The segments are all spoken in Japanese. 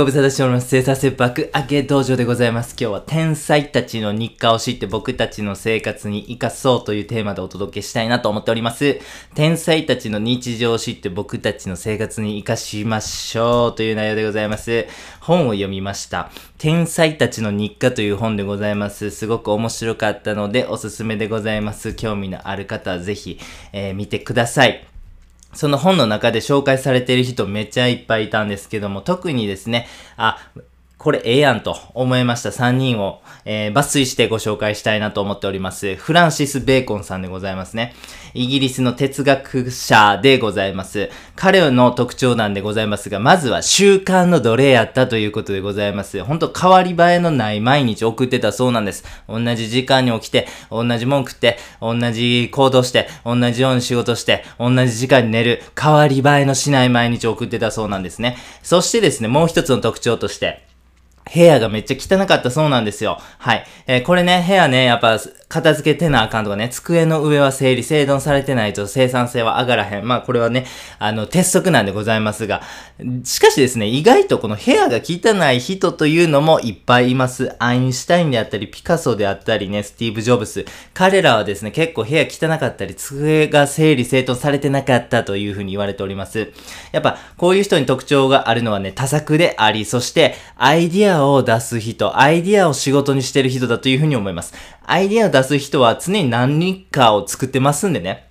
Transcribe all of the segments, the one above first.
ご無沙汰しております。生産性爆上げ道場でございます。今日は天才たちの日課を知って僕たちの生活に活かそうというテーマでお届けしたいなと思っております。天才たちの日常を知って僕たちの生活に活かしましょうという内容でございます。本を読みました。天才たちの日課という本でございます。すごく面白かったのでおすすめでございます。興味のある方はぜひ、えー見てください。その本の中で紹介されている人めっちゃいっぱいいたんですけども、特にですね、あ、これええやんと思いました3人を、えー抜粋してご紹介したいなと思っております。フランシス・ベーコンさんでございますね。イギリスの哲学者でございます。彼の特徴なんでございますが、まずは習慣の奴隷やったということでございます。本当変わり映えのない毎日送ってたそうなんです。同じ時間に起きて、同じ文句って、同じ行動して、同じように仕事して、同じ時間に寝る、変わり映えのしない毎日送ってたそうなんですね。そしてですね、もう一つの特徴として、部屋がめっちゃ汚かったそうなんですよ。はい。えーこれね、部屋ね、やっぱ、片付けてなあかんとかね、机の上は整理整頓されてないと生産性は上がらへん。まあ、これはね、あの、鉄則なんでございますが、しかしですね、意外とこの部屋が汚い人というのもいっぱいいます。アインシュタインであったり、ピカソであったりね、スティーブ・ジョブス。彼らはですね、結構部屋汚かったり、机が整理整頓されてなかったというふうに言われております。やっぱ、こういう人に特徴があるのはね、多作であり、そして、アイディアを出す人、アイディアを仕事にしてる人だというふうに思います。アイデアを出す人は常に何かを作ってますんでね。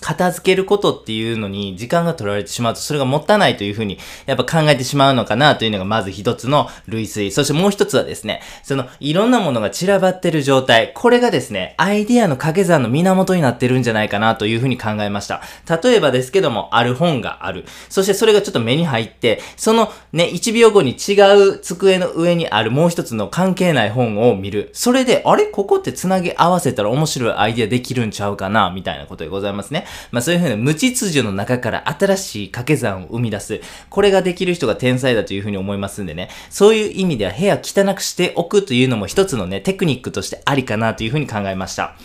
片付けることっていうのに時間が取られてしまうとそれがもったないというふうにやっぱ考えてしまうのかなというのがまず一つの類推。そしてもう一つはですね、そのいろんなものが散らばってる状態。これがですね、アイディアの掛け算の源になってるんじゃないかなというふうに考えました。例えばですけども、ある本がある。そしてそれがちょっと目に入って、そのね、1秒後に違う机の上にあるもう一つの関係ない本を見る。それで、あれ？ここって繋ぎ合わせたら面白いアイディアできるんちゃうかなみたいなことでございますね。まあそういうふうな無秩序の中から新しい掛け算を生み出す。これができる人が天才だというふうに思いますんでね。そういう意味では部屋汚くしておくというのも一つのね、テクニックとしてありかなというふうに考えました。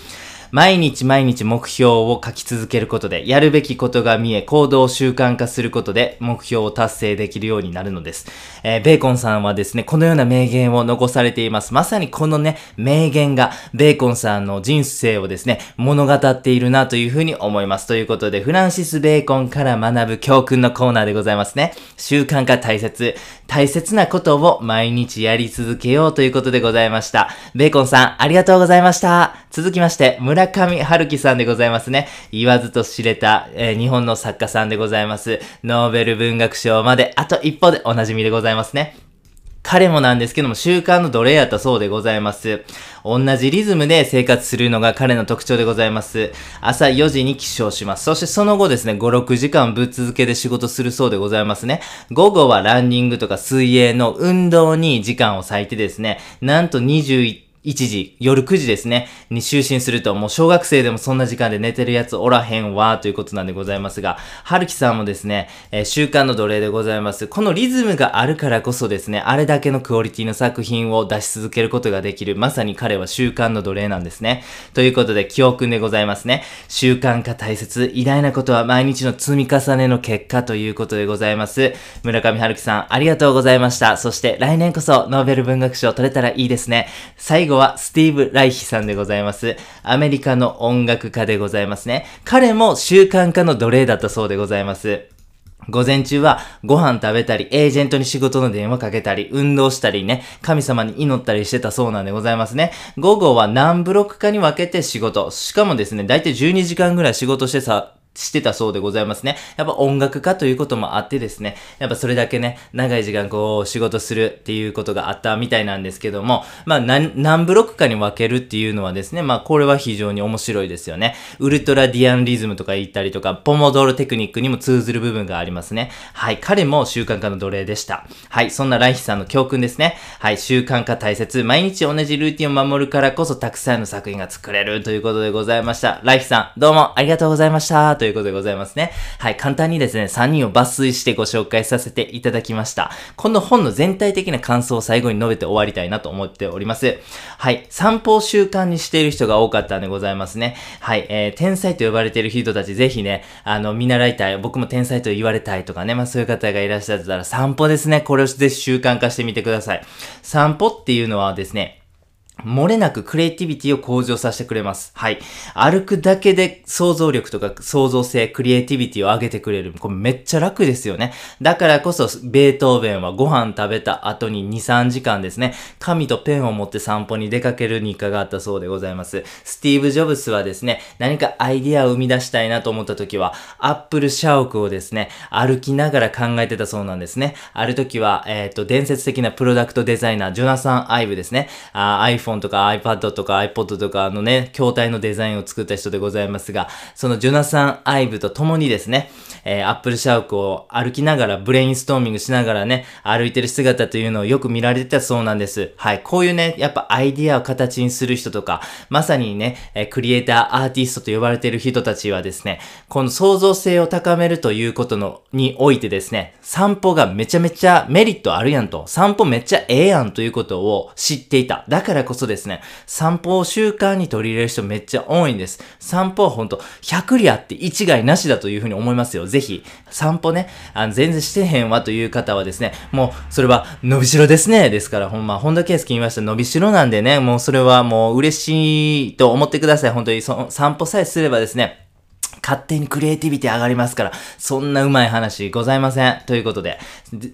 毎日毎日目標を書き続けることで、やるべきことが見え、行動を習慣化することで、目標を達成できるようになるのです。えーベーコンさんはですね、このような名言を残されています。まさにこのね、名言が、ベーコンさんの人生をですね、物語っているなというふうに思います。ということで、フランシス・ベーコンから学ぶ教訓のコーナーでございますね。習慣化大切。大切なことを毎日やり続けようということでございました。ベーコンさん、ありがとうございました。続きまして、村村上春樹さんでございますね。言わずと知れた、えー日本の作家さんでございます。ノーベル文学賞まであと一歩でおなじみでございますね。彼もなんですけども、習慣の奴隷やったそうでございます。同じリズムで生活するのが彼の特徴でございます。朝4時に起床します。そしてその後ですね、5、6時間ぶっ続けで仕事するそうでございますね。午後はランニングとか水泳の運動に時間を割いてですね、なんと21 1時、夜9時ですね、に就寝すると、もう小学生でもそんな時間で寝てるやつおらへんわ、ということなんでございますが、春樹さんもですね、えー習慣の奴隷でございます。このリズムがあるからこそですね、あれだけのクオリティの作品を出し続けることができる、まさに彼は習慣の奴隷なんですね。ということで、教訓でございますね。習慣化大切、偉大なことは毎日の積み重ねの結果ということでございます。村上春樹さん、ありがとうございました。そして来年こそノーベル文学賞取れたらいいですね。最後はスティーブ・ライヒさんでございます。アメリカの音楽家でございますね。彼も習慣化の奴隷だったそうでございます。午前中はご飯食べたり、エージェントに仕事の電話かけたり、運動したりね、神様に祈ったりしてたそうなんでございますね。午後は何ブロックかに分けて仕事。しかもですね、だいたい12時間ぐらい仕事してさ、してたそうでございますね。やっぱ音楽家ということもあってですね、やっぱそれだけね、長い時間こう仕事するっていうことがあったみたいなんですけども、まあ何何ブロックかに分けるっていうのはですね、まあこれは非常に面白いですよね。ウルトラディアンリズムとか言ったりとか、ポモドーロテクニックにも通ずる部分がありますね。はい、彼も習慣化の奴隷でした。はい、そんなライヒさんの教訓ですね。はい、習慣化大切。毎日同じルーティンを守るからこそたくさんの作品が作れるということでございました。ライヒさん、どうもありがとうございました。ということでございますね。はい、簡単にですね、3人を抜粋してご紹介させていただきました。この本の全体的な感想を最後に述べて終わりたいなと思っております。はい、散歩を習慣にしている人が多かったんでございますね。はい、えー、天才と呼ばれている人たち、ぜひね、あの、見習いたい、僕も天才と言われたいとかね、まあそういう方がいらっしゃったら散歩ですね。これをぜひ習慣化してみてください。散歩っていうのはですね、漏れなくクリエイティビティを向上させてくれます。はい。歩くだけで想像力とか創造性、クリエイティビティを上げてくれる。これめっちゃ楽ですよね。だからこそ、ベートーベンはご飯食べた後に2、3時間ですね、紙とペンを持って散歩に出かける日課があったそうでございます。スティーブ・ジョブスはですね、何かアイディアを生み出したいなと思った時は、アップル社屋をですね、歩きながら考えてたそうなんですね。ある時は、えっ、ー、と、伝説的なプロダクトデザイナー、ジョナサン・アイブですね。iPhone とか iPad とか iPod とかのね、筐体のデザインを作った人でございますが、そのジョナサン・アイブと共にですね、えー、アップルシャークを歩きながら、ブレインストーミングしながらね、歩いてる姿というのをよく見られてたそうなんです。はい。こういうね、やっぱアイディアを形にする人とか、まさにね、えー、クリエイター、アーティストと呼ばれてる人たちはですね、この創造性を高めるということの、においてですね、散歩がめちゃめちゃメリットあるやんと、散歩めっちゃええやんということを知っていた。だからこそですね、散歩を習慣に取り入れる人めっちゃ多いんです。散歩はほんと100里あって一概なしだというふうに思いますよ。ぜひ、散歩ね、あの全然してへんわという方はですね、もう、それは伸びしろですね。ですから、ほんま、本田圭佑言いました伸びしろなんでね、もうそれはもう嬉しいと思ってください。本当にその散歩さえすればですね、勝手にクリエイティビティ上がりますから、そんなうまい話ございません。ということで、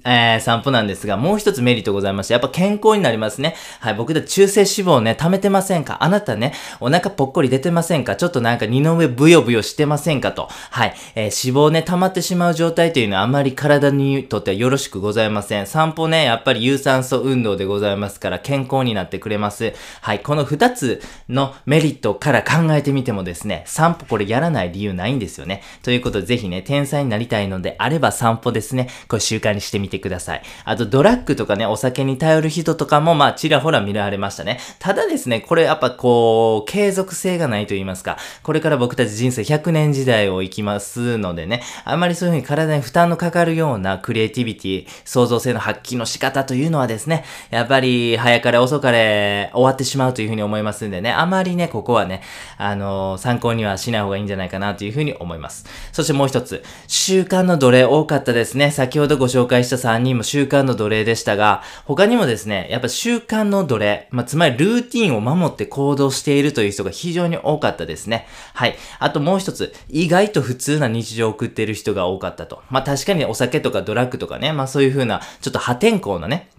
えー、散歩なんですが、もう一つメリットございまして、やっぱ健康になりますね。はい、僕たち中性脂肪ね、溜めてませんか？あなたね、お腹ぽっこり出てませんか？ちょっとなんか二の上ブヨブヨしてませんかと。はい、えー、脂肪ね、溜まってしまう状態というのはあまり体にとってはよろしくございません。散歩ね、やっぱり有酸素運動でございますから、健康になってくれます。はい、この二つのメリットから考えてみてもですね、散歩これやらない理由ないんですよね。ということで、ぜひね、天才になりたいのであれば散歩ですね、これ習慣にしてみてください。あと、ドラッグとかね、お酒に頼る人とかも、まあ、ちらほら見られましたね。ただですね、これやっぱこう、継続性がないと言いますか、これから僕たち人生100年時代を生きますのでね、あまりそういうふうに体に負担のかかるようなクリエイティビティ、創造性の発揮の仕方というのはですね、やっぱり早かれ遅かれ終わってしまうというふうに思いますんでね、あまりね、ここはね、あのー、参考にはしない方がいいんじゃないかなというふうに思います。そしてもう一つ、習慣の奴隷多かったですね。先ほどご紹介した3人も習慣の奴隷でしたが、他にもですね、やっぱ習慣の奴隷、まあ、つまりルーティンを守って行動しているという人が非常に多かったですね。はい。あともう一つ、意外と普通な日常を送っている人が多かったと。まあ、確かにお酒とかドラッグとかね、まあ、そういう風な、ちょっと破天荒なね、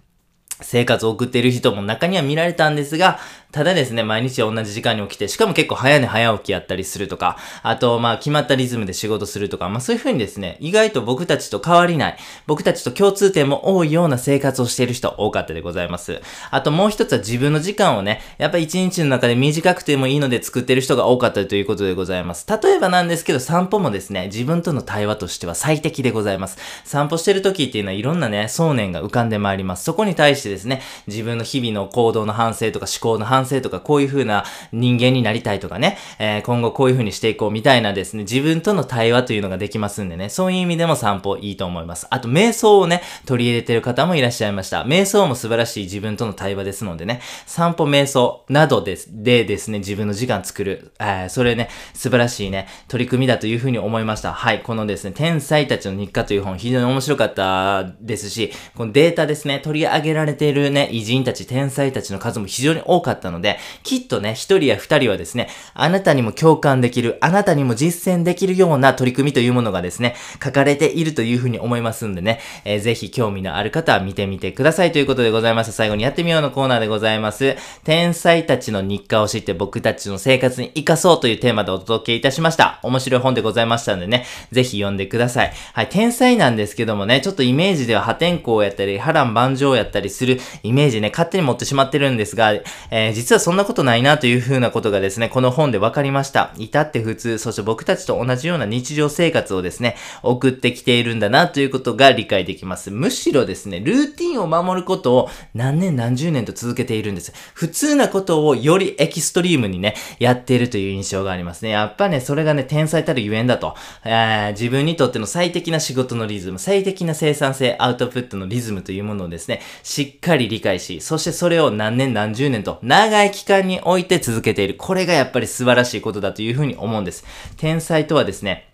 生活を送っている人も中には見られたんですが、ただですね、毎日同じ時間に起きて、しかも結構早寝早起きやったりするとか、あと、まあ、決まったリズムで仕事するとか、まあ、そういう風にですね、意外と僕たちと変わりない、僕たちと共通点も多いような生活をしている人多かったでございます。あともう一つは自分の時間をね、やっぱ一日の中で短くてもいいので作ってる人が多かったということでございます。例えばなんですけど、散歩もですね、自分との対話としては最適でございます。散歩してる時っていうのはいろんなね、想念が浮かんでまいります。そこに対してですね、自分の日々の行動の反省とか思考の反省とか、こういう風な人間になりたいとかね、えー、今後こういう風にしていこうみたいなですね、自分との対話というのができますんでね、そういう意味でも散歩いいと思います。あと、瞑想をね、取り入れてる方もいらっしゃいました。瞑想も素晴らしい自分との対話ですのでね、散歩瞑想などです、でですね、自分の時間作る、えー、それね、素晴らしいね、取り組みだという風に思いました。はい、このですね、天才たちの日課という本非常に面白かったですし、このデータですね、取り上げられているね、偉人たち、天才たちの数も非常に多かったので、きっとね、一人や二人はですね、あなたにも共感できる、あなたにも実践できるような取り組みというものがですね、書かれているというふうに思いますんでね、えー、ぜひ興味のある方は見てみてくださいということでございます。最後にやってみようのコーナーでございます。天才たちの日課を知って僕たちの生活に活かそうというテーマでお届けいたしました。面白い本でございましたんでね、ぜひ読んでください。はい、天才なんですけどもね、ちょっとイメージでは破天荒やったり、波乱万丈やったりすするイメージね、勝手に持ってしまってるんですが、えー、実はそんなことないなというふうなことがですね、この本で分かりました。至って普通、そして僕たちと同じような日常生活をですね、送ってきているんだなということが理解できます。むしろですね、ルーティンを守ることを何年何十年と続けているんです。普通なことをよりエキストリームにね、やっているという印象がありますね。やっぱね、それがね、天才たるゆえんだと。えー、自分にとっての最適な仕事のリズム、最適な生産性、アウトプットのリズムというものをですね、しっっかり理解し、そしてそれを何年何十年と長い期間において続けている。これがやっぱり素晴らしいことだというふうに思うんです。天才とはですね、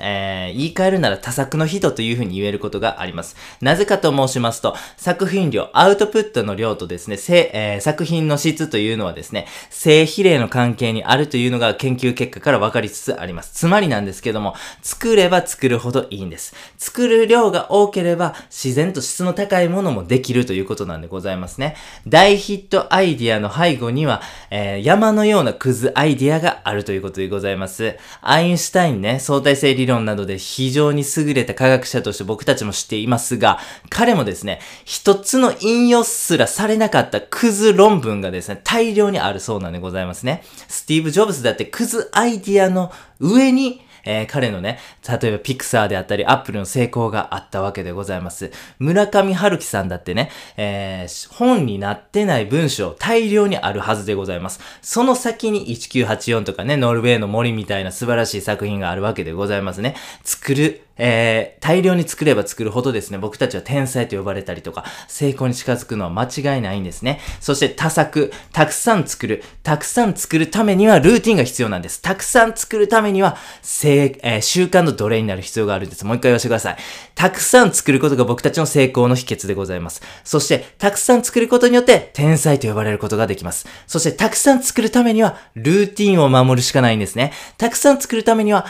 えー、言い換えるなら多作の人というふうに言えることがあります。なぜかと申しますと、作品量、アウトプットの量とですね、えー、作品の質というのはですね、正比例の関係にあるというのが研究結果から分かりつつあります。つまりなんですけども、作れば作るほどいいんです。作る量が多ければ、自然と質の高いものもできるということなんでございますね。大ヒットアイディアの背後には、えー、山のようなクズアイディアがあるということでございます。アインシュタインね、相対性理論などでで非常に優れた科学者として僕たちも知っていますが、彼もですね、一つの引用すらされなかったクズ論文がですね、大量にあるそうなんでございますね。スティーブ・ジョブズだってクズアイディアの上にえー、彼のね、例えばピクサーであったり、アップルの成功があったわけでございます。村上春樹さんだってね、えー、本になってない文章大量にあるはずでございます。その先に1984とかね、ノルウェーの森みたいな素晴らしい作品があるわけでございますね。作るえー、大量に作れば作るほどですね、僕たちは天才と呼ばれたりとか、成功に近づくのは間違いないんですね。そして多作、たくさん作る。たくさん作るためにはルーティンが必要なんです。たくさん作るためには、えー、習慣の奴隷になる必要があるんです。もう一回言わせてください。たくさん作ることが僕たちの成功の秘訣でございます。そして、たくさん作ることによって、天才と呼ばれることができます。そして、たくさん作るためには、ルーティンを守るしかないんですね。たくさん作るためには、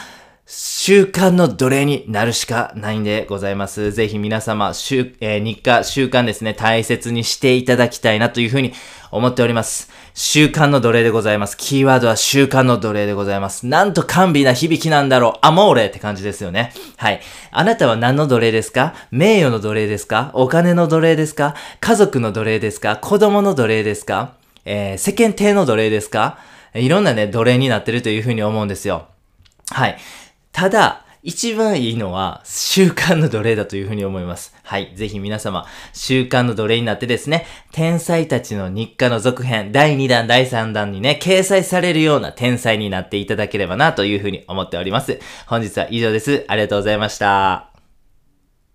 習慣の奴隷になるしかないんでございます。ぜひ皆様、週、えー、日課、習慣ですね、大切にしていただきたいなというふうに思っております。習慣の奴隷でございます。キーワードは習慣の奴隷でございます。なんと甘美な響きなんだろう。アモーレって感じですよね。はい。あなたは何の奴隷ですか？名誉の奴隷ですか？お金の奴隷ですか？家族の奴隷ですか？子供の奴隷ですか？えー、世間体の奴隷ですか？いろんなね、奴隷になってるというふうに思うんですよ。はい。ただ、一番いいのは習慣の奴隷だというふうに思います。はい。ぜひ皆様、習慣の奴隷になってですね、天才たちの日課の続編、第2弾、第3弾にね、掲載されるような天才になっていただければなというふうに思っております。本日は以上です。ありがとうございました。